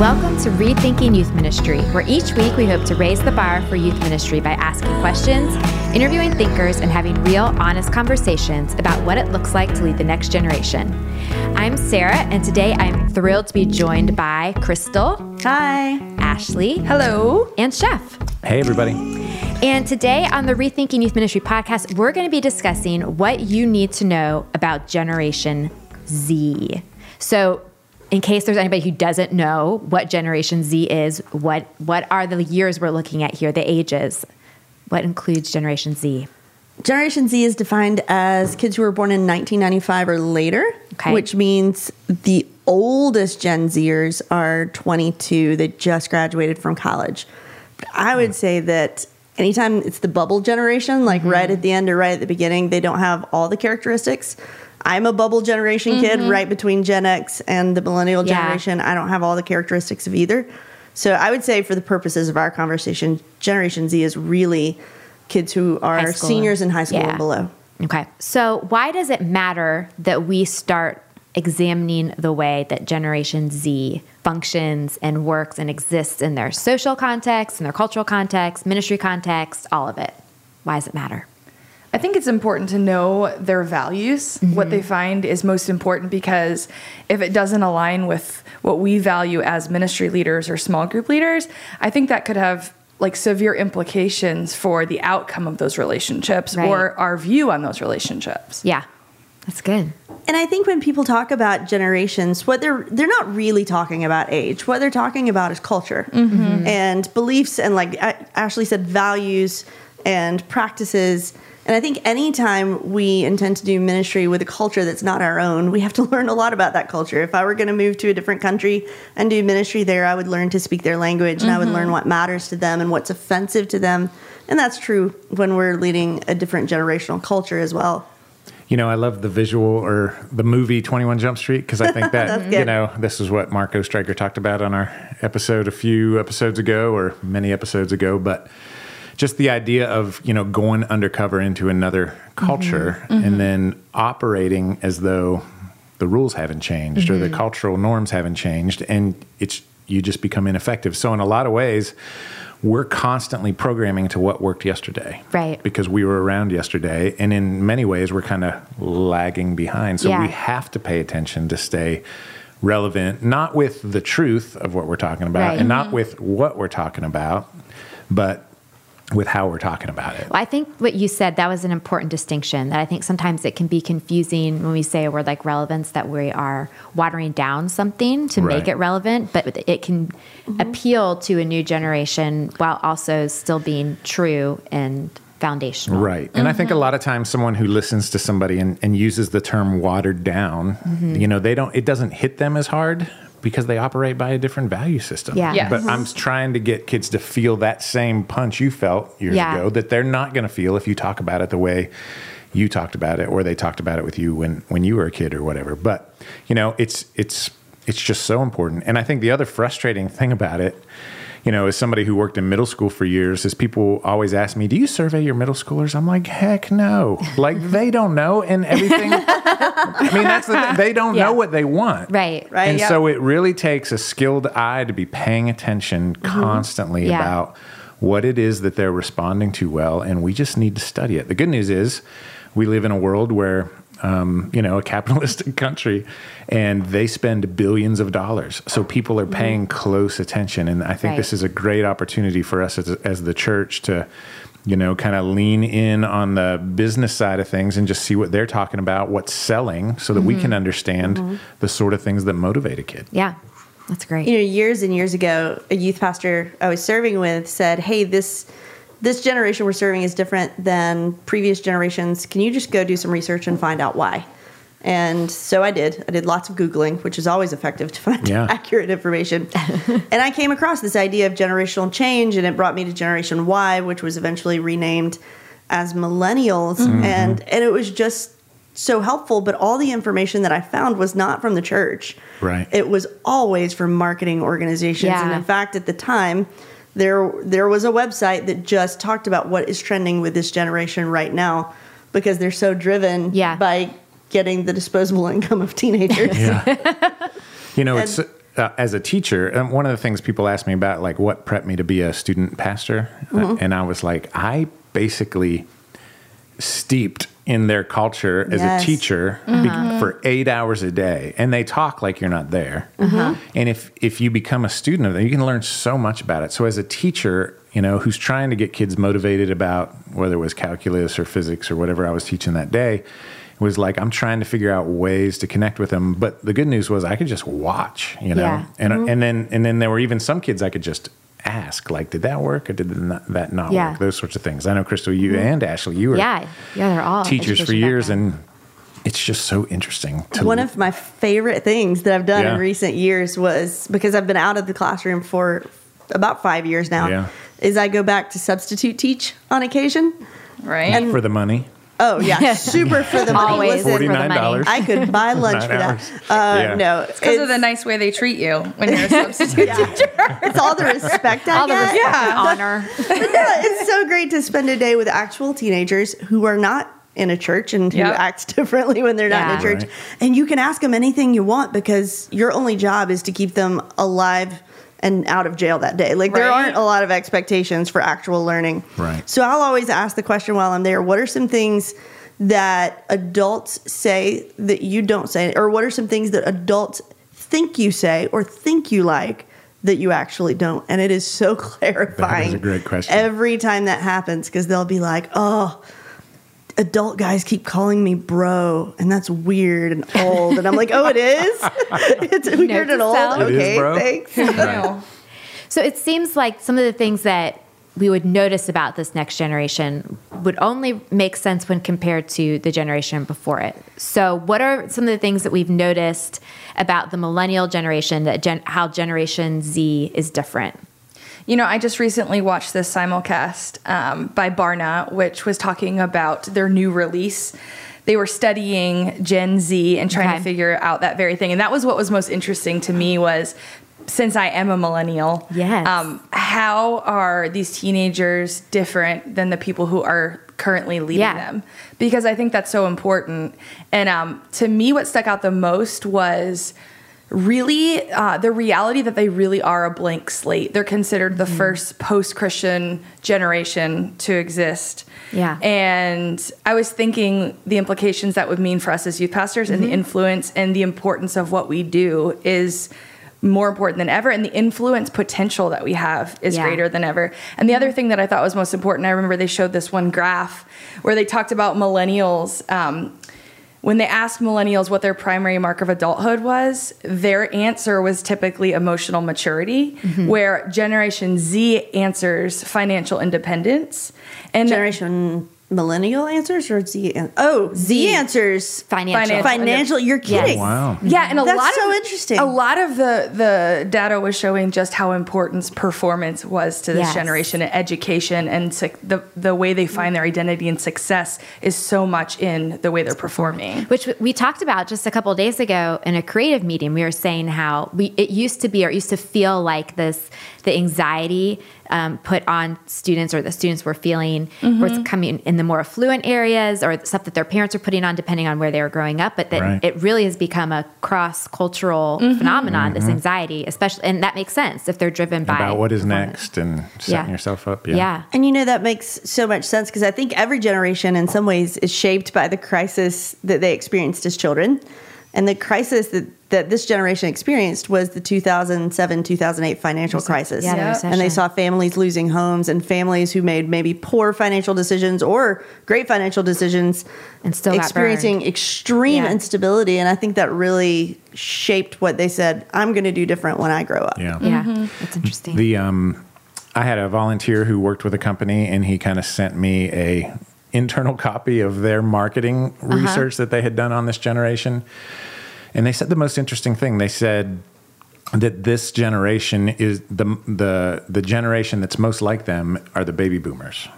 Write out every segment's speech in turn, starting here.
Welcome to Rethinking Youth Ministry, where each week we hope to raise the bar for youth ministry by asking questions, interviewing thinkers, and having real, honest conversations about what it looks like to lead the next generation. I'm Sarah, and today I'm thrilled to be joined by Crystal. Hi. Ashley. Hello. And Chef. Hey, everybody. And today on the Rethinking Youth Ministry podcast, we're going to be discussing what you need to know about Generation Z. So, in case there's anybody who doesn't know what Generation Z is, what what are the years we're looking at here, the ages? What includes Generation Z? Generation Z is defined as kids who were born in 1995 or later, Okay. which means the oldest Gen Zers are 22. They just graduated from college. I would hmm. say that anytime it's the bubble generation, like mm-hmm. right at the end or right at the beginning, they don't have all the characteristics. I'm a bubble generation kid mm-hmm. right between Gen X and the millennial Yeah. generation. I don't have all the characteristics of either. So I would say, for the purposes of our conversation, Generation Z is really kids who are seniors in high school Yeah. and below. Okay. So, why does it matter that we start examining the way that Generation Z functions and works and exists in their social context, in their cultural context, ministry context, all of it? Why does it matter? I think it's important to know their values. What they mm-hmm. find is most important because if it doesn't align with what we value as ministry leaders or small group leaders, I think that could have like severe implications for the outcome of those relationships Right. or our view on those relationships. Yeah, that's good. And I think when people talk about generations, what they're they're not really talking about age. What they're talking about is culture mm-hmm. and beliefs, and like Ashley said, values and practices. And I think anytime we intend to do ministry with a culture that's not our own, we have to learn a lot about that culture. If I were going to move to a different country and do ministry there, I would learn to speak their language and I would learn mm-hmm. what matters to them and what's offensive to them. And that's true when we're leading a different generational culture as well. You know, I love the visual or the movie 21 Jump Street because I think that, you know, this is what Marco Stryker talked about on our episode a few episodes ago or many episodes ago. But just the idea of, you know, going undercover into another culture mm-hmm. and mm-hmm. then operating as though the rules haven't changed or the mm-hmm. cultural norms haven't changed and it's you just become ineffective. So in a lot of ways, we're constantly programming to what worked yesterday. Right. Because we were around yesterday and in many ways we're kind of lagging behind. So Yeah. we have to pay attention to stay relevant, not with the truth of what we're talking about Right. and not with what we're talking about, but with how we're talking about it. Well, I think what you said that was an important distinction. That I think sometimes it can be confusing when we say a word like relevance that we are watering down something to make it relevant, but it can mm-hmm. appeal to a new generation while also still being true and foundational. Right. And I think a mm-hmm. lot of times someone who listens to somebody and, and uses the term watered down, mm-hmm. you know, they don't, it doesn't hit them as hard because they operate by a different value system. Yeah. Yes. But I'm mm-hmm. trying to get kids to feel that same punch you felt years Yeah. ago that they're not going to feel if you talk about it the way you talked about it or they talked about it with you when, when you were a kid or whatever. But, you know, it's, it's, it's just so important. And I think the other frustrating thing about it, you know, as somebody who worked in middle school for years, is people always ask me, "Do you survey your middle schoolers?" I'm like, "Heck no!" Like they don't know, and everything. I mean, that's the thing. They don't Yeah. know what they want, Right. Right. And Yep. so it really takes a skilled eye to be paying attention constantly Mm-hmm. Yeah. about what it is that they're responding to well, and we just need to study it. The good news is, we live in a world where. Um, you know, a capitalistic country, and they spend billions of dollars. So people are mm-hmm. paying close attention, and I think Right. this is a great opportunity for us as, as the church to, you know, kind of lean in on the business side of things and just see what they're talking about, what's selling, so that we can mm-hmm. understand mm-hmm. the sort of things that motivate a kid. Yeah. That's great. you know years and years ago a youth pastor i was serving with said hey this this generation we're serving is different than previous generations. Can you just go do some research and find out why? And so i did. I did lots of googling which is always effective to find Yeah. accurate information. And i came across this idea of generational change and it brought me to generation y which was eventually renamed as millennials. Mm-hmm. And and it was just so helpful but all the information that i found was not from the church. Right. it was always from marketing organizations. Yeah. and in fact at the time there there was a website that just talked about what is trending with this generation right now because they're so driven Yeah. by getting the disposable income of teenagers Yeah. you know, it's uh, as a teacher, and one of the things people ask me about, like what prepped me to be a student pastor, uh, and I was like, I basically steeped in their culture as Yes. a teacher be- mm-hmm. for eight hours a day, and they talk like you're not there. Mm-hmm. And if if you become a student of them, you can learn so much about it. So as a teacher, you know, who's trying to get kids motivated about whether it was calculus or physics or whatever I was teaching that day, it was like I'm trying to figure out ways to connect with them. But the good news was I could just watch, you know, Yeah. and mm-hmm. and then and then there were even some kids I could just ask like did that work or did that not, Yeah. work those sorts of things i know crystal you mm-hmm. and ashley you were Yeah, yeah, they're all teachers for years background. and it's just so interesting to One of my favorite things that I've done Yeah. in recent years was because I've been out of the classroom for about five years now. Yeah. Is I go back to substitute teach on occasion. Right. And- for the money Oh yeah, super for the money. Always Listen, for the money. I could buy lunch for that. hours. Uh, Yeah. No, because of the nice way they treat you when you're a substitute teacher. it's all the respect I all the get. respect and honor. yeah, it's so great to spend a day with actual teenagers who are not in a church and who Yep. act differently when they're not in a church. Right. And you can ask them anything you want because your only job is to keep them alive and out of jail that day. Like there aren't a lot of expectations for actual learning. Right. So I'll always ask the question while I'm there, what are some things that adults say that you don't say or what are some things that adults think you say or think you like that you actually don't? And it is so clarifying. That is a great question. Every time that happens because they'll be like, "Oh, adult guys keep calling me bro, and that's weird and old." And I'm like, "Oh, it is. it's weird to and old. self. It is, okay, bro. thanks." No. So it seems like some of the things that we would notice about this next generation would only make sense when compared to the generation before it. So, what are some of the things that we've noticed about the millennial generation that gen- how Generation Z is different? You know, I just recently watched this simulcast um, by Barna, which was talking about their new release. They were studying Gen Z and trying Okay. to figure out that very thing, and that was what was most interesting to me was since I am a millennial, Yes. um, how are these teenagers different than the people who are currently leading Yeah. them? Because I think that's so important. And um, to me, what stuck out the most was really uh, the reality that they really are a blank slate. They're considered the first post Christian generation to exist. Yeah. And I was thinking the implications that would mean for us as youth pastors and the influence and the importance of what we do is more important than ever and the influence potential that we have is Yeah. greater than ever. And the other thing that I thought was most important, I remember they showed this one graph where they talked about millennials um, when they asked millennials what their primary mark of adulthood was, their answer was typically emotional maturity, Mm-hmm. where Generation Z answers financial independence. And Generation millennial answers or Z? An- oh, Z, Z. financial. Financial. Financial. You're Yes. kidding. wow yeah, and a That's lot so of interesting. A lot of the the data was showing just how important performance was to this Yes. generation, and education, and suc- the the way they find their identity and success is so much in the way they're performing. which we talked about just a couple of days ago in a creative meeting. We were saying how we it used to be or it used to feel like this the anxiety um, put on students or the students were feeling was mm-hmm. coming in the more affluent areas or stuff that their parents are putting on depending on where they were growing up. But that Right. it really has become a cross cultural mm-hmm. mm-hmm. phenomenon. This anxiety, especially, and that makes sense if they're driven by about what is next and setting Yeah. yourself up Yeah. And you know, that makes so much sense because I think every generation, in some ways, is shaped by the crisis that they experienced as children. And the crisis that, that this generation experienced was the 2007 2008 financial crisis. yeah, the recession. And they saw families losing homes and families who made maybe poor financial decisions or great financial decisions And still experiencing burned. extreme Yeah. instability. And I think that really shaped what they said I'm going to do different when I grow up. yeah Yeah, that's interesting. the um i had a volunteer who worked with a company and he kind of sent me a internal copy of their marketing Uh-huh. research that they had done on this generation and they said the most interesting thing they said that this generation is the the the generation that's most like them are the baby boomers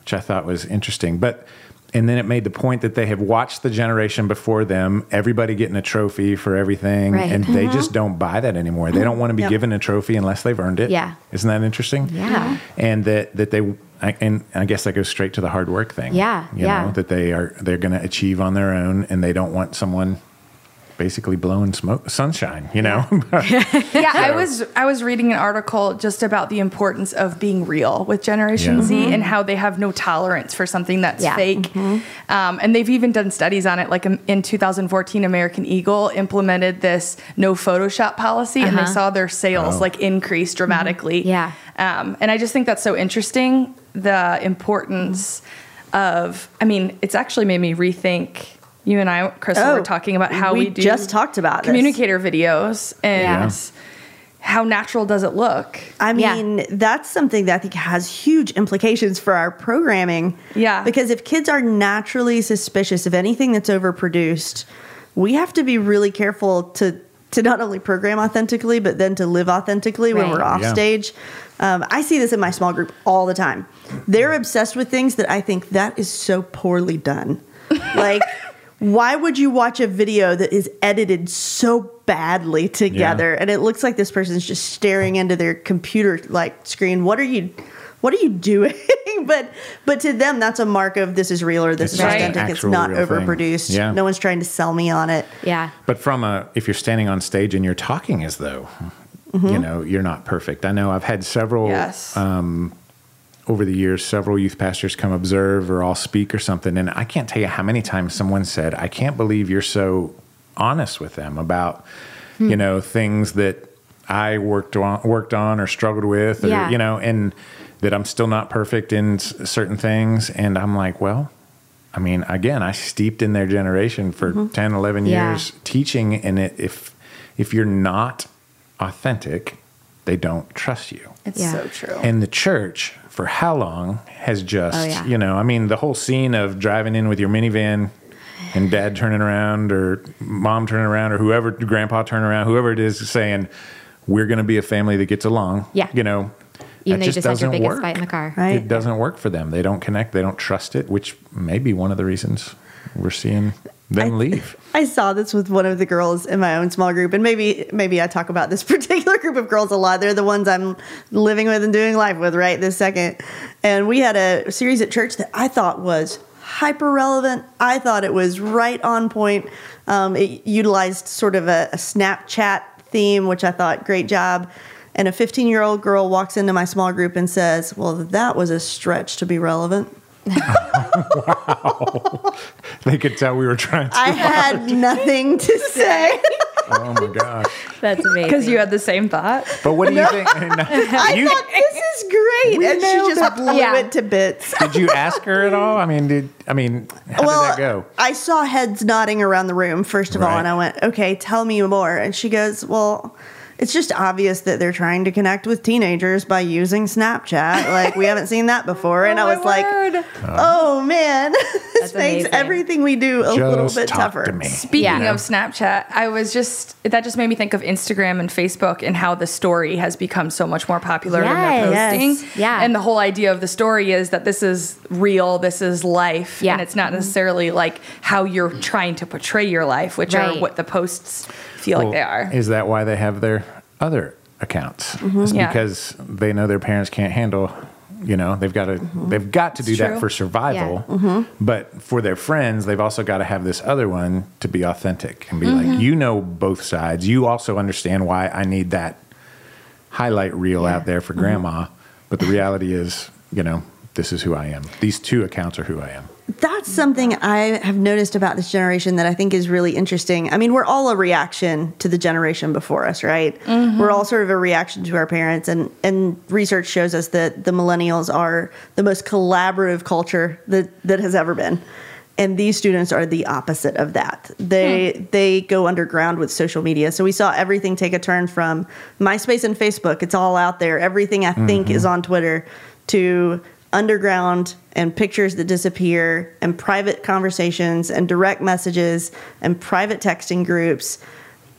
which i thought was interesting but and then it made the point that they have watched the generation before them, everybody getting a trophy for everything, Right. and they just don't buy that anymore. They don't want to be Yep. given a trophy unless they've earned it. Yeah. Isn't that interesting? Yeah. And that that they I, and I guess that goes straight to the hard work thing. Yeah, You yeah. know, that they are they're going to achieve on their own, and they don't want someone basically blowing smoke, sunshine, you know? yeah, I was I was reading an article just about the importance of being real with Generation Yeah. Z and how they have no tolerance for something that's Yeah. fake. Um, and they've even done studies on it. Like um, in 2014, American Eagle implemented this no Photoshop policy, and they Uh-huh. saw their sales Oh. like increase dramatically. Yeah. Um, and I just think that's so interesting. The importance of, I mean, it's actually made me rethink. You and I, Crystal, Oh, were talking about how we we, do just talked about this. communicator videos and Yeah. how natural does it look? I Yeah. mean, that's something that I think has huge implications for our programming. Yeah. Because if kids are naturally suspicious of anything that's overproduced, we have to be really careful to to not only program authentically, but then to live authentically when we're off Yeah. stage. Um, I see this in my small group all the time. They're obsessed with things that I think that is so poorly done. Like, why would you watch a video that is edited so badly together and it looks like this person's just staring into their computer like screen? What are you what are you doing? but but to them that's a mark of this is real or this is It's just an authentic. It's not overproduced. Yeah. No one's trying to sell me on it. Yeah. But from a, if you're standing on stage and you're talking as though, Mm-hmm. you know, you're not perfect. I know I've had several Yes. Um, over the years, several youth pastors come observe or I'll speak or something. And I can't tell you how many times someone said, I can't believe you're so honest with them about, you hmm. know, things that I worked on, worked on or struggled with, or, Yeah. you know, and that I'm still not perfect in s- certain things. And I'm like, well, I mean, again, I steeped in their generation for mm-hmm. 10, 11 Yeah. years teaching. And it, if, if you're not authentic, they don't trust you. It's Yeah. so true. And the church, for how long, has just, Oh, yeah. you know, I mean, the whole scene of driving in with your minivan and dad turning around or mom turning around or whoever, grandpa turning around, whoever it is saying, we're going to be a family that gets along. Yeah. You know, Even that though you just had your doesn't biggest work. fight in the car. Right. It doesn't work for them. They don't connect. They don't trust it, which may be one of the reasons we're seeing them I- leave. I saw this with one of the girls in my own small group, and maybe maybe I talk about this particular group of girls a lot. They're the ones I'm living with and doing life with right this second. And we had a series at church that I thought was hyper relevant. I thought it was right on point. Um, it utilized sort of a, a Snapchat theme, which I thought great job. And a 15 year old girl walks into my small group and says, "Well, that was a stretch to be relevant." They could tell we were trying to. I had nothing to say. oh my gosh. That's amazing. Because you had the same thought. But what do you think? I You- thought this is great, and she just it. blew Yeah. it to bits. did you ask her at all? I mean, did I mean how well, did that go? I saw heads nodding around the room first of all, and I went, "Okay, tell me more." And she goes, "Well." It's just obvious that they're trying to connect with teenagers by using Snapchat. Like we haven't seen that before, and Oh, I was my like, word. Uh-huh. "Oh man, this That's makes amazing. everything we do a little bit talk tougher." to me. Speaking Yeah. of Snapchat, I was just that just made me think of Instagram and Facebook and how the story has become so much more popular than they're posting. Yes. Yeah. And the whole idea of the story is that this is real, this is life. Yeah. And it's not necessarily like how you're trying to portray your life, which Right. are what the posts feel like they are. Is that why they have their other accounts? Mm-hmm. It's Yeah. because they know their parents can't handle. You know, they've got to mm-hmm. they've got to do It's that true. for survival. Yeah. Mm-hmm. But for their friends, they've also got to have this other one to be authentic and be like, you know, both sides. You also understand why I need that highlight reel out there for grandma. But the reality is, you know, this is who I am. These two accounts are who I am. That's something I have noticed about this generation that I think is really interesting. I mean, we're all a reaction to the generation before us, right? Mm-hmm. We're all sort of a reaction to our parents, and and research shows us that the millennials are the most collaborative culture that that has ever been. And these students are the opposite of that. They hmm. they go underground with social media. So we saw everything take a turn from MySpace and Facebook. It's all out there. Everything I think is mm-hmm. on Twitter to underground and pictures that disappear and private conversations and direct messages and private texting groups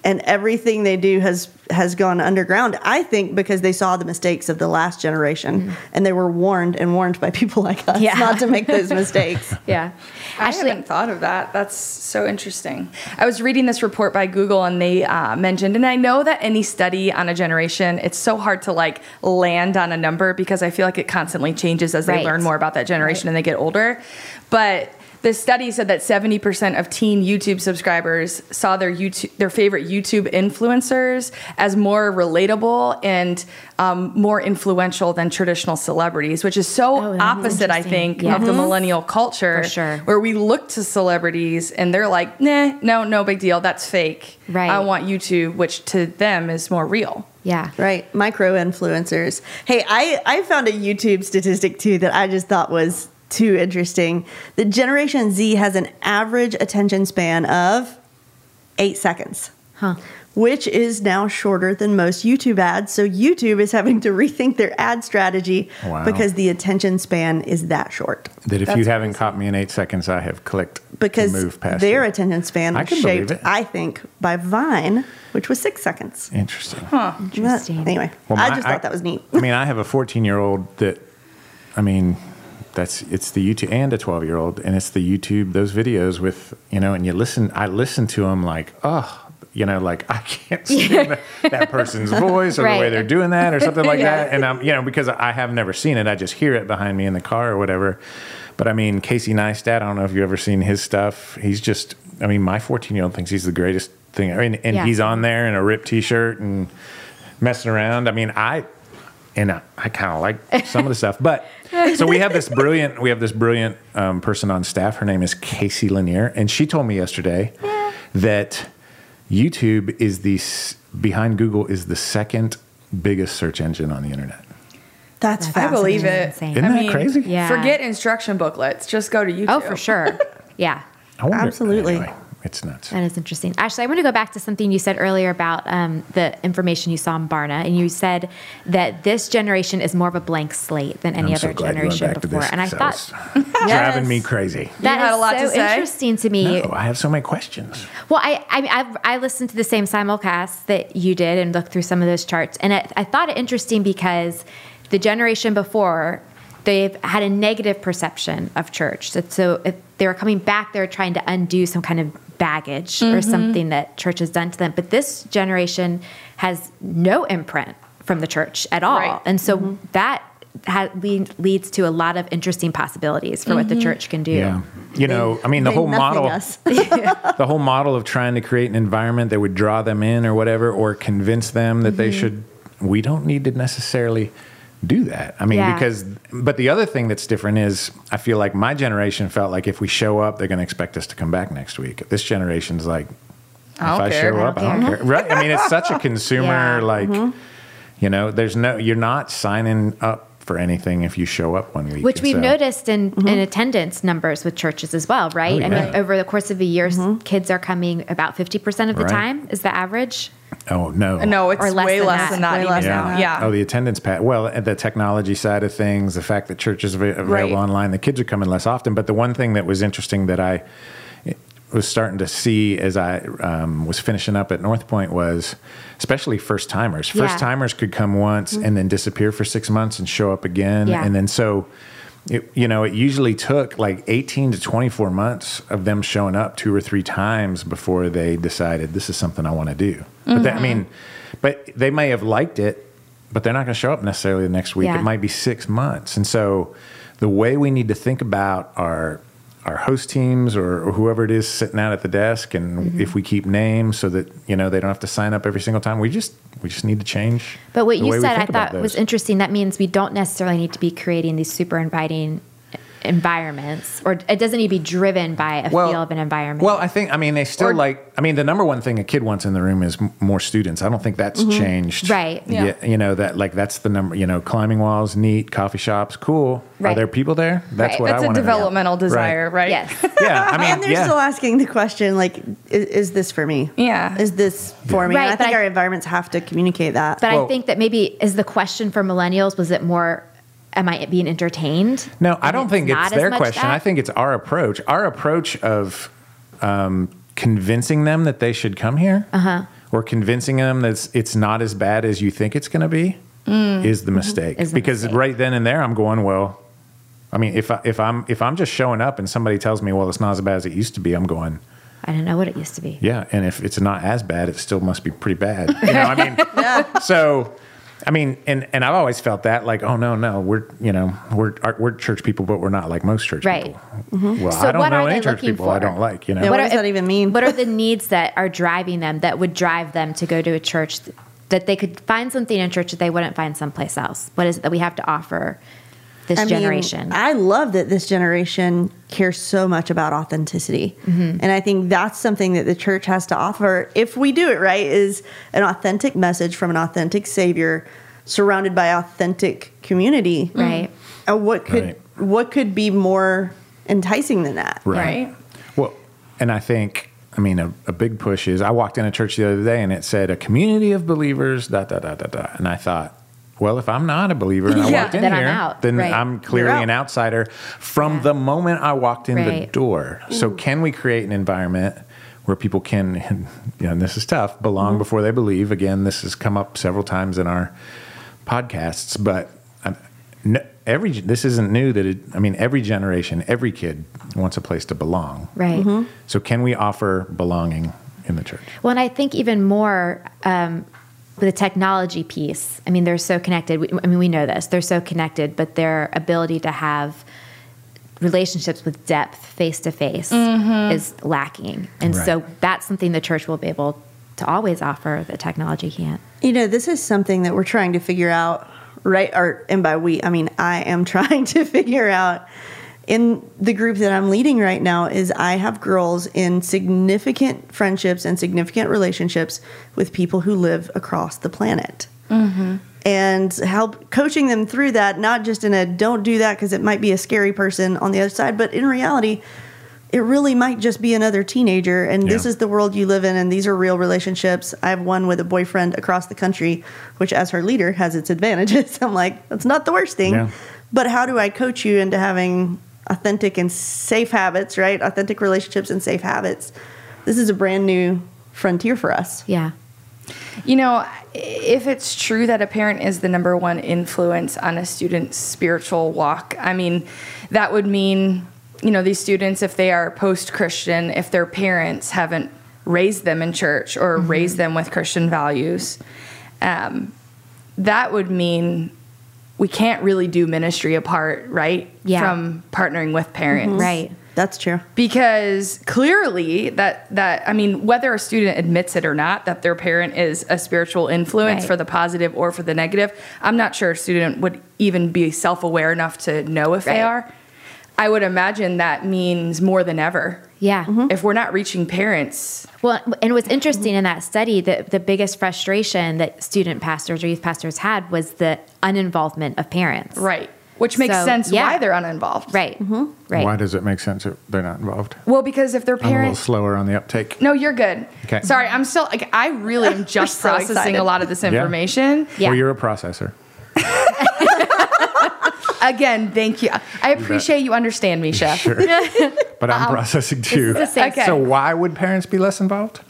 and everything they do has has gone underground i think because they saw the mistakes of the last generation and they were warned and warned by people like us Yeah. not to make those mistakes yeah. I Actually, haven't thought of that. That's so interesting. I was reading this report by Google, and they uh, mentioned, and I know that any study on a generation, it's so hard to like land on a number because I feel like it constantly changes as they learn more about that generation and they get older. But this study said that 70% of teen YouTube subscribers saw their YouTube their favorite YouTube influencers as more relatable and um, more influential than traditional celebrities, which is so Oh, opposite, I think, Yeah. of the millennial culture, For sure. where we look to celebrities and they're like, "Nah, no, no big deal. That's fake. Right. I want YouTube," which to them is more real. Yeah. Right, micro influencers. Hey, I I found a YouTube statistic too that I just thought was too interesting. The Generation Z has an average attention span of eight seconds, Huh. which is now shorter than most YouTube ads. So YouTube is having to rethink their ad strategy Wow. because the attention span is that short. That if That's you haven't caught me in eight seconds, I have clicked Because to move past their you. attention span I was can believe shaped, it. I think, by Vine, which was six seconds. Interesting. Interesting. Anyway, Well, I just thought that was neat. I mean, I have a 14 year old that, I mean, that's it's the YouTube and a 12 year old, and it's the YouTube those videos with you know, and you listen. I listen to them like, oh, you know, like I can't stand that, that person's voice or the way they're doing that or something like Yeah. that. And I'm, you know, because I have never seen it, I just hear it behind me in the car or whatever. But I mean, Casey Neistat, I don't know if you've ever seen his stuff. He's just, I mean, my 14 year old thinks he's the greatest thing. I mean, and Yeah. he's on there in a ripped t shirt and messing around. I mean, I and I, I kind of like some of the stuff, but so we have this brilliant we have this brilliant um, person on staff. Her name is Casey Lanier, and she told me yesterday that YouTube is the behind Google is the second biggest search engine on the internet. That's That's I believe fascinating. it. insane. Isn't I that mean, crazy? Yeah. Forget instruction booklets. Just go to YouTube. Oh, for sure. Yeah. I wonder- Absolutely. Anyway, it's nuts. That is interesting. Ashley, I want to go back to something you said earlier about um, the information you saw in Barna, and you said that this generation is more of a blank slate than any I'm so other glad you went generation back to before. this, and I thought that was driving me crazy. that had is a lot so to say? interesting to me. No, I have so many questions. Well, I I, mean, I I listened to the same simulcast that you did and looked through some of those charts, and I, I thought it interesting because the generation before they've had a negative perception of church. So, so if they were coming back, they were trying to undo some kind of baggage or something that church has done to them. But this generation has no imprint from the church at all, Right. and so that. Ha, lead, leads to a lot of interesting possibilities for what the church can do. Yeah. You know, I mean, the whole model. the whole model of trying to create an environment that would draw them in or whatever or convince them that they should we don't need to necessarily do that i mean Yeah. because but the other thing that's different is i feel like my generation felt like if we show up they're going to expect us to come back next week this generation's like if I don't i care. show up i don't don't care right i mean it's such a consumer Yeah. like mm-hmm. you know there's no you're not signing up for anything if you show up one week Which we've so- noticed in, mm-hmm. in attendance numbers with churches as well, right? Oh, I mean, over the course of a year, mm-hmm. kids are coming about 50% of the Right. time, is the average. Oh no No, it's less way than less that. than that. Way even less now. than that. Yeah. Oh, the attendance pat. Well, the technology side of things, the fact that churches are available Right. online, the kids are coming less often. But the one thing that was interesting that I was starting to see as I um, was finishing up at North Point was, especially first timers. First timers could come once and then disappear for six months and show up again, Yeah. and then so. It, you know, it usually took like 18 to 24 months of them showing up two or three times before they decided this is something I want to do. But that, I mm-hmm. mean, but they may have liked it, but they're not going to show up necessarily the next week. Yeah. It might be six months. And so the way we need to think about our our host teams or, or whoever it is sitting out at the desk and Mm-hmm. if we keep names so that you know they don't have to sign up every single time we just we just need to change But what you said, I thought was interesting. That means we don't necessarily need to be creating these super inviting environments, or it doesn't need to be driven by a feel of an environment. Well, I think I mean they still Or- like. I mean, the number one thing a kid wants in the room is m- more students. I don't think that's changed. Mm-hmm. Right. Yeah. Yeah. You know that like that's the number. You know, climbing walls, neat. Coffee shops, cool. Right. Are there people there? That's Right. what That's I a want. developmental desire, right? yes. Yeah. I mean, and they're yeah. still asking the question like, is, is this for me? Yeah. Is this for me? Right, I think I- our environments have to communicate that. But I think that maybe is the question for millennials was it more, am I being entertained? No, I don't think it's their question. that? I think it's our approach. Our approach of um, convincing them that they should come here, uh-huh. or convincing them that it's, it's not as bad as you think it's going to be, is the mistake. Mm. Mm-hmm. Is the because mistake. right then and there, I'm going, well, I mean, if I, if I'm if I'm just showing up and somebody tells me, well, it's not as bad as it used to be, I'm going, I don't know what it used to be. yeah. And if it's not as bad, it still must be pretty bad. You know, I mean, so I mean, and and I've always felt that like, oh no, no, we're you know we're our- we're church people, but we're not like most church Right. people. Mm-hmm. Well, So I don't know any church looking people I don't like. You know, Yeah, what are- does that even mean? What are the needs that are driving them that would drive them to go to a church that they could find something in church that they wouldn't find someplace else? What is it that we have to offer this I mean, generation? I love that this generation cares so much about authenticity. Mm-hmm. And I think that's something that the church has to offer if we do it right is an authentic message from an authentic savior surrounded by authentic community. Right. Uh, what could Right. what could be more enticing than that? Right. Well, and I think, I mean, a, a big push is I walked in a church the other day and it said a community of believers, da da da da da, and I thought. Well, if I'm not a believer and I Yeah, walked in then I'm here, out. then Right. I'm clearly out. an outsider from the moment I walked in the Right. door. So, can we create an environment where people can, you know, and this is tough, belong before they believe? Again, this has come up several times in our podcasts, but um, no, every this isn't new. That it, I mean, every generation, every kid wants a place to belong. right. So, can we offer belonging in the church? Well, and I think even more um, with the technology piece. I mean, they're so connected. We, I mean, we know this. They're so connected, but their ability to have relationships with depth, face to face, is lacking. And so that's something the church will be able to always offer that technology can't. You know, this is something that we're trying to figure out, right? Or, and by we, I mean, I am trying to figure out in the group that I'm leading right now is I have girls in significant friendships and significant relationships with people who live across the planet. Mm-hmm. And help coaching them through that, not just in a don't do that because it might be a scary person on the other side, but in reality, it really might just be another teenager. And this is the world you live in and these are real relationships. I have one with a boyfriend across the country which as her leader has its advantages. I'm like that's not the worst thing. Yeah. but how do i coach you into having authentic and safe habits right? Authentic relationships and safe habits. This is a brand new frontier for us. Yeah. You know, if it's true that a parent is the number one influence on a student's spiritual walk, I mean, that would mean, you know, these students, if they are post Christian, if their parents haven't raised them in church or raised them with Christian values, um, that would mean we can't really do ministry apart, right? Yeah. From partnering with parents mm-hmm. Right. that's true because clearly that that I mean whether a student admits it or not that their parent is a spiritual influence Right. for the positive or for the negative I'm not sure a student would even be self-aware enough to know if they are I would imagine that means more than ever Yeah. Mm-hmm. if we're not reaching parents Well, and what's interesting in that study, the, the biggest frustration that student pastors or youth pastors had was the uninvolvement of parents. right which makes So, sense yeah. why they're uninvolved Right. Mm-hmm. Right. Why does it make sense that they're not involved? well because if their I'm a little slower on the uptake. no you're good Okay. sorry I'm still like I really am just so processing excited. a lot of this information Yeah. Well, you're a processor. Again, thank you. I appreciate you understand me, Chef. Sure. But I'm um, processing too. is the same. Okay. So why would parents be less involved?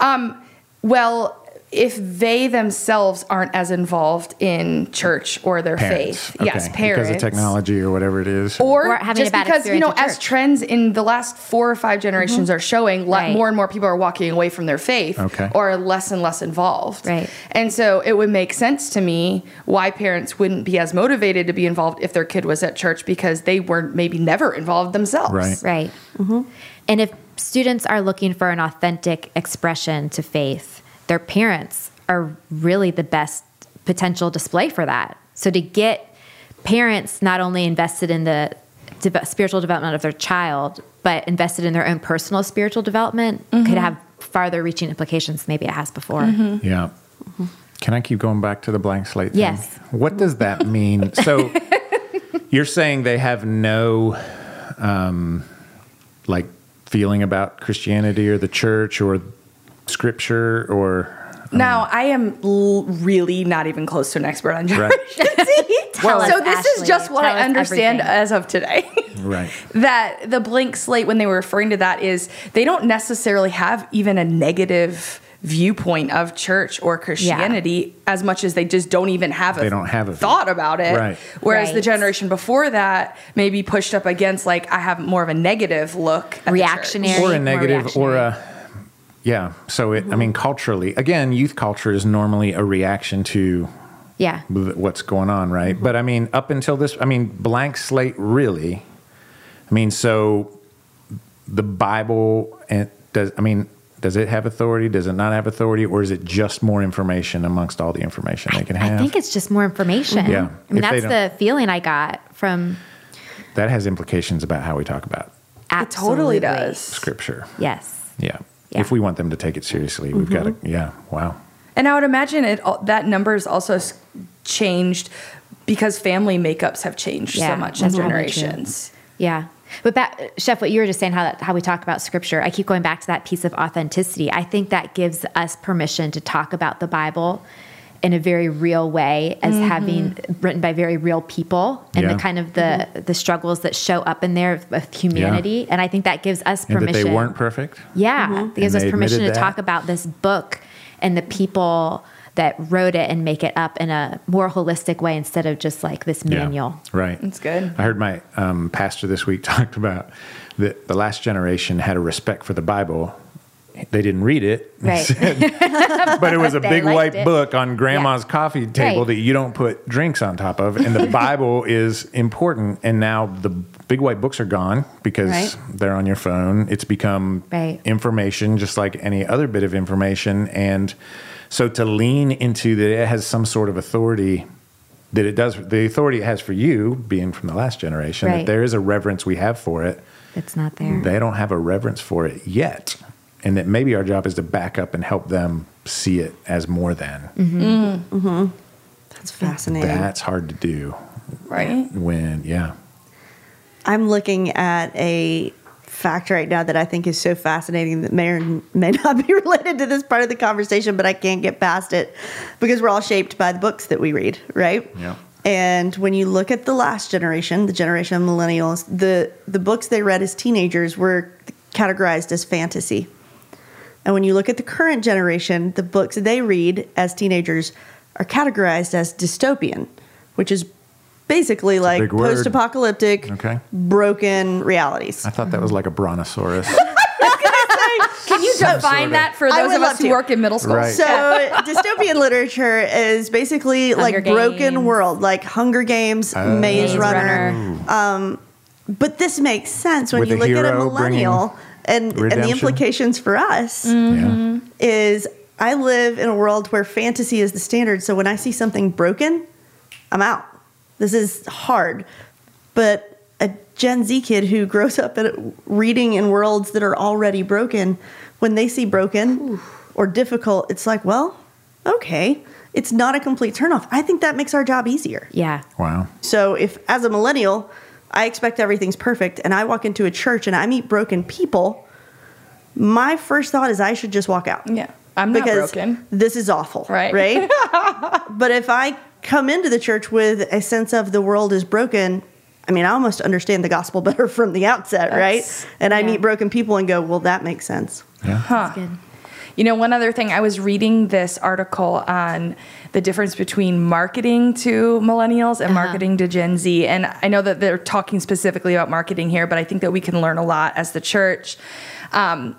Um, well, if they themselves aren't as involved in church or their Parents. faith, yes, parents. Because of technology or whatever it is. Or, Or having a just bad because you know, as trends in the last four or five generations mm-hmm. are showing, Right. more and more people are walking away from their faith, Okay. or are less and less involved. Right. And so it would make sense to me why parents wouldn't be as motivated to be involved if their kid was at church because they weren't maybe never involved themselves. Right. Right. Mm-hmm. And if students are looking for an authentic expression to faith, their parents are really the best potential display for that. So to get parents not only invested in the de- spiritual development of their child, but invested in their own personal spiritual development could have farther reaching implications than maybe it has before. Yeah. Can I keep going back to the blank slate? Thing? Yes. What does that mean? So you're saying they have no, um, like, feeling about Christianity or the church or scripture or. Now, um, I am l- really not even close to an expert on Right. generation. Tell us, so this Ashley. is just what I understand everything. as of today. Right. that the blank slate, when they were referring to that, is they don't necessarily have even a negative viewpoint of church or Christianity as much as they just don't even have a They don't have a view. thought about it. Right. Whereas the generation before that maybe pushed up against like I have more of a negative look at the. Reactionary. or a negative or a yeah so it i mean culturally again youth culture is normally a reaction to Yeah. what's going on, right? But I mean, up until this, I mean, blank slate, really. I mean, so the Bible and does I mean, does it have authority? Does it not have authority, or is it just more information amongst all the information they can have? I think it's just more information. Yeah. I mean, If that's the feeling I got from that has implications about how we talk about It totally absolutely. does. scripture. Yes. Yeah. Yeah. If we want them to take it seriously, we've got to. Mm-hmm. Yeah. Wow. And I would imagine it al- that numbers also changed because family makeups have changed Yeah, so much that's in generations. Yeah. But back, Chef, what you were just saying, how that, how we talk about scripture, I keep going back to that piece of authenticity. I think that gives us permission to talk about the Bible in a very real way, as having written by very real people, and Yeah. the kind of the the struggles that show up in there with humanity. And I think that gives us And permission. that they weren't perfect. Yeah, it gives And us permission to that. talk about this book and the people that wrote it and make it up in a more holistic way instead of just like this Yeah. manual. Right. That's good. I heard my um, pastor this week talked about that the last generation had a respect for the Bible. They didn't read it, Right. said, but it was a big white it. book on grandma's coffee table Right. that you don't put drinks on top of. And the Bible is important. And now the big white books are gone because Right. they're on your phone. It's become Right. information just like any other bit of information. And so to lean into that it has some sort of authority that it does the authority it has for you being from the last generation that there is a reverence we have for it It's not there. they don't have a reverence for it yet and that maybe our job is to back up and help them see it as more than mm-hmm. Mm-hmm. Mm-hmm. That's fascinating. that's hard to do Right? when yeah I'm looking at a fact right now that I think is so fascinating that may or may not be related to this part of the conversation, but I can't get past it because we're all shaped by the books that we read, right? Yeah. And when you look at the last generation, the generation of millennials, the the books they read as teenagers were categorized as fantasy. And when you look at the current generation, the books they read as teenagers are categorized as dystopian, which is basically like post-apocalyptic, Okay. broken realities. i thought that was like a brontosaurus Can you define that for those of us who to. work in middle school? Right. So dystopian literature is basically like Hunger broken world, like Hunger Games, Oh. Maze, Maze Runner. Runner. Um, but this makes sense when With you the look at a hero millennial and and the implications for us mm-hmm. yeah is I live in a world where fantasy is the standard. So when I see something broken, I'm out. This is hard. But a Gen Z kid who grows up in, reading in worlds that are already broken, when they see broken or difficult, it's like, well, okay. It's not a complete turnoff. I think that makes our job easier. Yeah. wow So if as a millennial, I expect everything's perfect and I walk into a church and I meet broken people, my first thought is I should just walk out. Yeah. I'm not because broken. This is awful. Right. Right? but if I come into the church with a sense of the world is broken, I mean, I almost understand the gospel better from the outset, That's- right? And I meet broken people and go, well, that makes sense. yeah Good. You know, one other thing, I was reading this article on the difference between marketing to millennials and marketing to Gen Z. And I know that they're talking specifically about marketing here, but I think that we can learn a lot as the church. Um,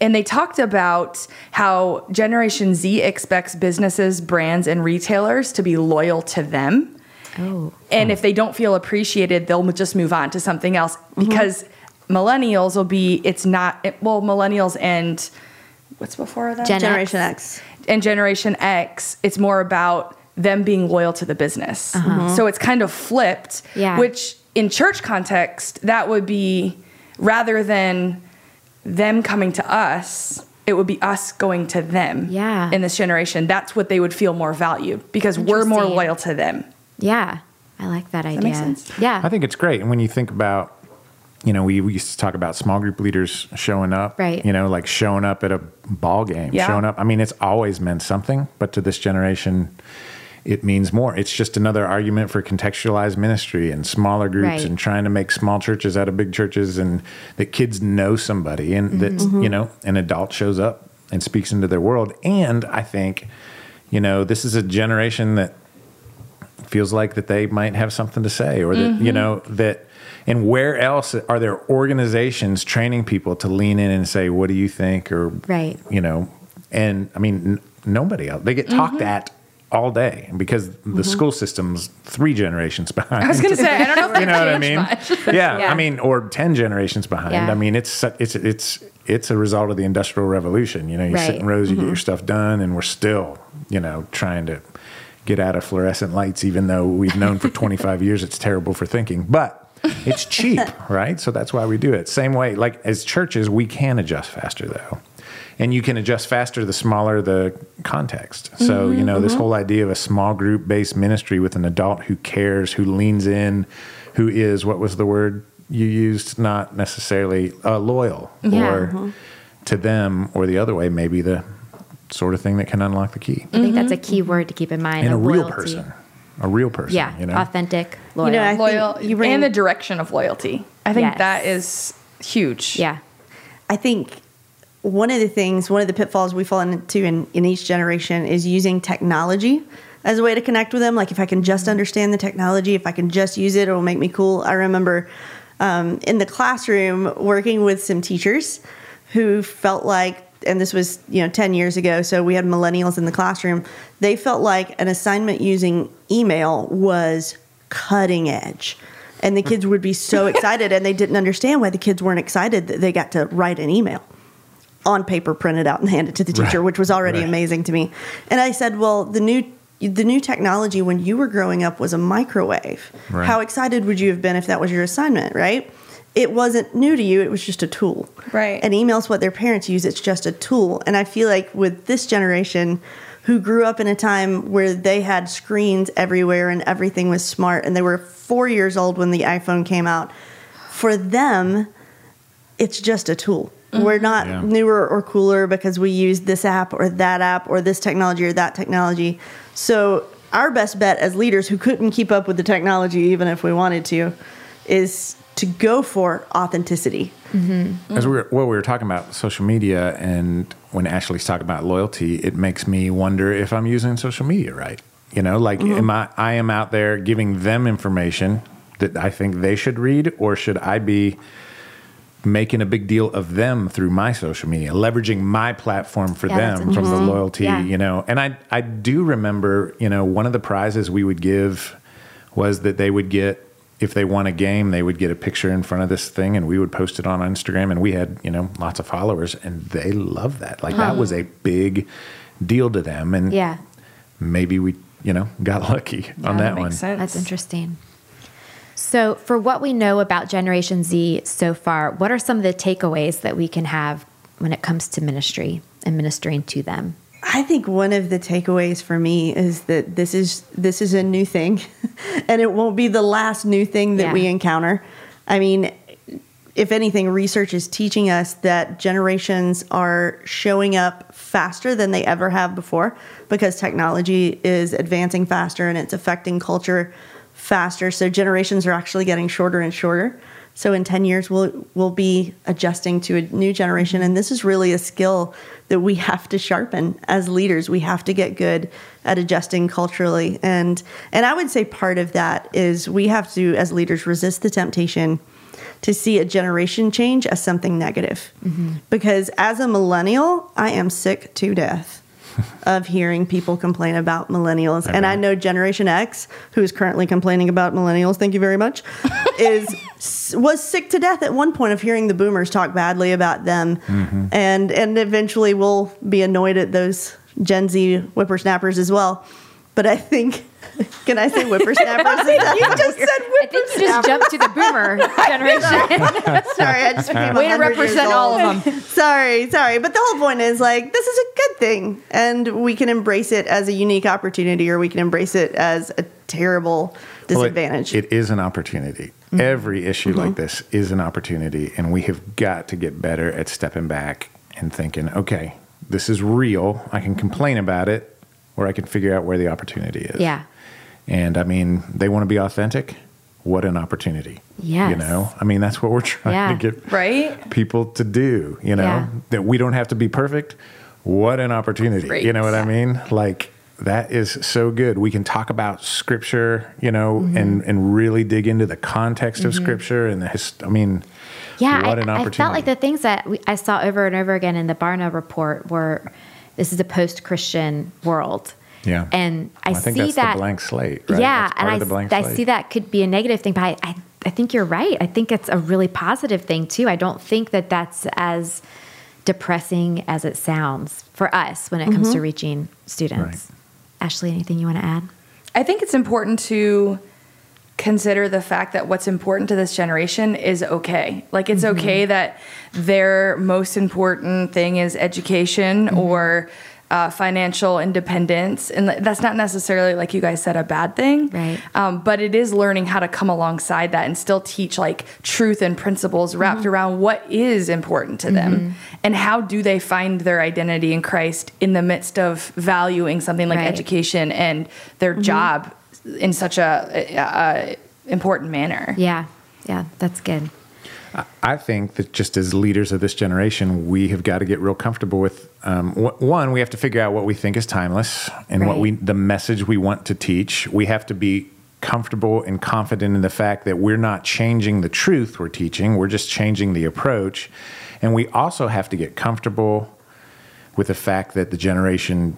and they talked about how Generation Z expects businesses, brands, and retailers to be loyal to them. Oh. And if they don't feel appreciated, they'll just move on to something else because millennials will be, it's not, it, well, millennials and what's before that? Gen Generation X. X. and Generation X, it's more about them being loyal to the business. Uh-huh. Mm-hmm. So it's kind of flipped, Yeah. which in church context, that would be rather than them coming to us, it would be us going to them Yeah. in this generation. That's what they would feel more value because we're more loyal to them. Yeah. I like that idea. make sense? Yeah. I think it's great. And when you think about, you know, we, we used to talk about small group leaders showing up, Right. You know, like showing up at a ball game, Yeah. showing up. I mean, it's always meant something, but to this generation, it means more. It's just another argument for contextualized ministry and smaller groups Right. and trying to make small churches out of big churches and that kids know somebody and that, Mm-hmm. you know, an adult shows up and speaks into their world. And I think, you know, this is a generation that feels like that they might have something to say or that Mm-hmm. you know that and where else are there organizations training people to lean in and say what do you think or Right. you know and i mean n- nobody else they get talked Mm-hmm. at all day because the school system's three generations behind. I was going to say, I don't know if you know what I mean? much. Yeah, Yeah. I mean, or ten generations behind. Yeah. I mean, it's it's it's it's a result of the industrial revolution. You know, you sit in rows, you get your stuff done, and we're still, you know, trying to get out of fluorescent lights, even though we've known for 25 years it's terrible for thinking, but. It's cheap, right? So that's why we do it. Same way, like as churches, we can adjust faster though. And you can adjust faster the smaller the context. So, mm-hmm, you know, this mm-hmm. whole idea of a small group based ministry with an adult who cares, who leans in, who is, what was the word you used? Not necessarily uh, loyal Yeah. or uh-huh. to them, or the other way, maybe the sort of thing that can unlock the key. I think that's a mm-hmm. key word to keep in mind. And a real person, a real person, Yeah, you know? authentic, loyal. You know, Loyal you bring- and the direction of loyalty. I think Yes. that is huge. yeah. I think one of the things, one of the pitfalls we fall into in, in each generation is using technology as a way to connect with them. Like if I can just understand the technology, if I can just use it, it will make me cool. I remember um, in the classroom working with some teachers who felt like, and this was you know 10 years ago, so we had millennials in the classroom. They felt like an assignment using email was cutting edge. And the kids would be so excited, and they didn't understand why the kids weren't excited that they got to write an email on paper, print it out, and hand it to the teacher, Right. which was already Right. amazing to me. And I said, "Well, the new the new technology when you were growing up was a microwave. Right. How excited would you have been if that was your assignment, right?" It wasn't new to you, it was just a tool. Right. And email's what their parents use, it's just a tool. And I feel like with this generation who grew up in a time where they had screens everywhere and everything was smart and they were 4 years old when the iPhone came out, for them it's just a tool. We're not mm-hmm. Yeah. newer or cooler because we use this app or that app or this technology or that technology. So, our best bet as leaders who couldn't keep up with the technology, even if we wanted to, is to go for authenticity. Mm-hmm. As we were, well, we were talking about social media, and when Ashley's talking about loyalty, it makes me wonder if I'm using social media right. You know, like, mm-hmm. am I? I am out there giving them information that I think they should read, or should I be making a big deal of them through my social media, leveraging my platform for Yeah, them from the loyalty? Yeah. You know, and I I do remember, you know, one of the prizes we would give was that they would get if they won a game, they would get a picture in front of this thing and we would post it on Instagram and we had, you know, lots of followers and they loved that. Like that was a big deal to them and Yeah. maybe we, you know, got lucky on Yeah, that makes one. sense. That's interesting. So, for what we know about Generation Z so far, what are some of the takeaways that we can have when it comes to ministry and ministering to them? I think one of the takeaways for me is that this is this is a new thing and it won't be the last new thing that Yeah. we encounter. I mean, if anything, research is teaching us that generations are showing up faster than they ever have before because technology is advancing faster and it's affecting culture faster. So generations are actually getting shorter and shorter. So in 10 years we'll we'll be adjusting to a new generation and this is really a skill that we have to sharpen as leaders. We have to get good at adjusting culturally and and I would say part of that is we have to as leaders resist the temptation to see a generation change as something negative. Mm-hmm. Because as a millennial, I am sick to death of hearing people complain about millennials. and I know Generation X, who is currently complaining about millennials, thank you very much, is was sick to death at one point of hearing the boomers talk badly about them. Mm-hmm. And and eventually we'll be annoyed at those Gen Z whippersnappers as well. But I think can I say whippersnappers? you just said whippersnappers. I think you just jumped to the boomer generation. Sorry, I just became Way to 100 years represent all of them. sorry, sorry. But the whole point is like, this is a good thing. And we can embrace it as a unique opportunity or we can embrace it as a terrible Well, it- disadvantage. it is an opportunity. Mm-hmm. Every issue like mm-hmm. this is an opportunity, and we have got to get better at stepping back and thinking, okay, this is real. I can complain about it, or I can figure out where the opportunity is. Yeah. And I mean, they want to be authentic. What an opportunity. Yeah. You know, I mean, that's what we're trying Yeah. to get Right? people to do, you know, Yeah. that we don't have to be perfect. What an opportunity. Great. You know what I mean? Like that is so good. We can talk about scripture, you know, Mm-hmm. and, and really dig into the context of scripture and the, his, I mean, Yeah, what I, an I opportunity. felt like the things that we, I saw over and over again in the Barna report were this is a post Christian world. Yeah. And I, I think see that's that the blank slate. Right? Yeah, That's part and I, the blank I see that could be a negative thing, but I, I, I think you're right. I think it's a really positive thing too. I don't think that that's as depressing as it sounds for us when it comes to mm-hmm. reaching students. Ashley, anything you want to add? I think it's important to consider the fact that what's important to this generation is okay. Like it's mm-hmm. okay that their most important thing is education mm-hmm. or uh, financial independence, and that's not necessarily like you guys said a bad thing. Right. Um, but it is learning how to come alongside that and still teach like truth and principles wrapped mm-hmm. around what is important to them and how do they find their identity in Christ in the midst of valuing something like Right. education and their job in such a, a, a important manner. Yeah, yeah, that's good. I think that just as leaders of this generation, we have got to get real comfortable with um, wh- one. We have to figure out what we think is timeless and what we the message we want to teach. We have to be comfortable and confident in the fact that we're not changing the truth we're teaching. We're just changing the approach, and we also have to get comfortable with the fact that the generation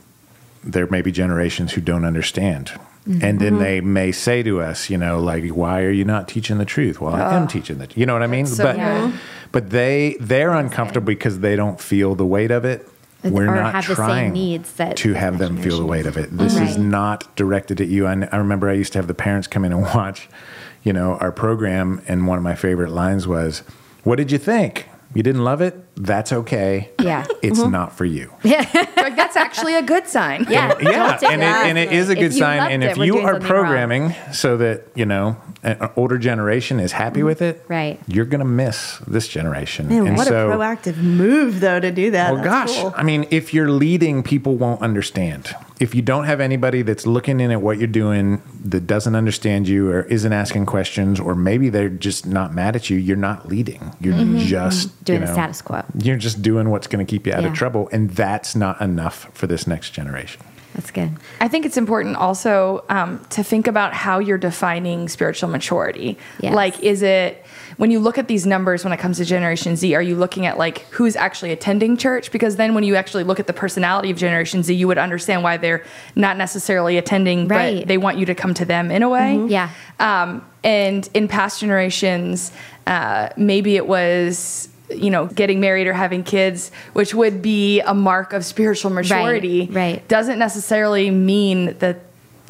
there may be generations who don't understand. And then mm-hmm. they may say to us, you know, like, why are you not teaching the truth? Well, I am ah. teaching the, truth. you know what I mean? so but, but they, they're uncomfortable because they don't feel the weight of it. We're not have the same trying needs that to have them feel the weight of it. This is not directed at you. I, I remember I used to have the parents come in and watch, you know, our program, and one of my favorite lines was, "What did you think? You didn't love it? That's okay. Yeah. it's mm-hmm. not for you." like that's actually a good sign. Yeah, yeah, don't and it, and it is a good sign. And if we're you are something wrong. programming so that you know an older generation is happy with it, Right. You're gonna miss this generation. Man, and what so, a proactive move, though, to do that. well, That's gosh, cool. I mean, if you're leading, people won't understand. If you don't have anybody that's looking in at what you're doing that doesn't understand you or isn't asking questions, or maybe they're just not mad at you, you're not leading. You're just Mm-hmm. Doing you the status quo. You're just doing what's going to keep you out Yeah. of trouble, and that's not enough for this next generation. That's good. I think it's important also um, to think about how you're defining spiritual maturity. Yes. Like, is it when you look at these numbers when it comes to Generation Z, are you looking at like who's actually attending church? Because then when you actually look at the personality of Generation Z, you would understand why they're not necessarily attending, Right. but they want you to come to them in a way. Yeah. Um, and in past generations, uh, maybe it was you know getting married or having kids which would be a mark of spiritual maturity right. doesn't necessarily mean that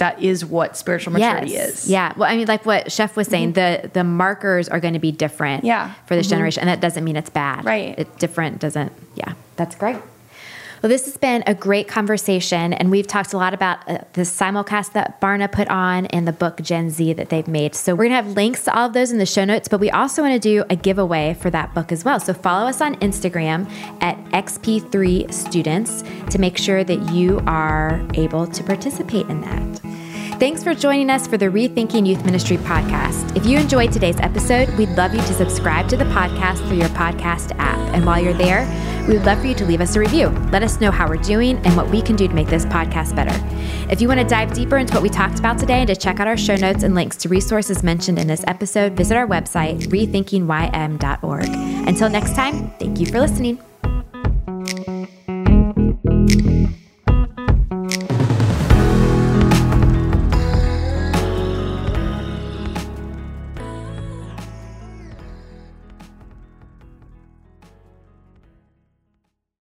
that is what spiritual maturity yes. is Yeah. Well, I mean, like what Chef was saying, mm-hmm. the the markers are going to be different. Yeah. For this mm-hmm. generation, and that doesn't mean it's bad. Right. It different doesn't. Yeah. That's great. Well, this has been a great conversation, and we've talked a lot about uh, the simulcast that Barna put on and the book Gen Z that they've made. So we're gonna have links to all of those in the show notes, but we also want to do a giveaway for that book as well. So follow us on Instagram at XP3 Students to make sure that you are able to participate in that. Thanks for joining us for the Rethinking Youth Ministry podcast. If you enjoyed today's episode, we'd love you to subscribe to the podcast through your podcast app. And while you're there, we would love for you to leave us a review. Let us know how we're doing and what we can do to make this podcast better. If you want to dive deeper into what we talked about today and to check out our show notes and links to resources mentioned in this episode, visit our website, rethinkingym.org. Until next time, thank you for listening.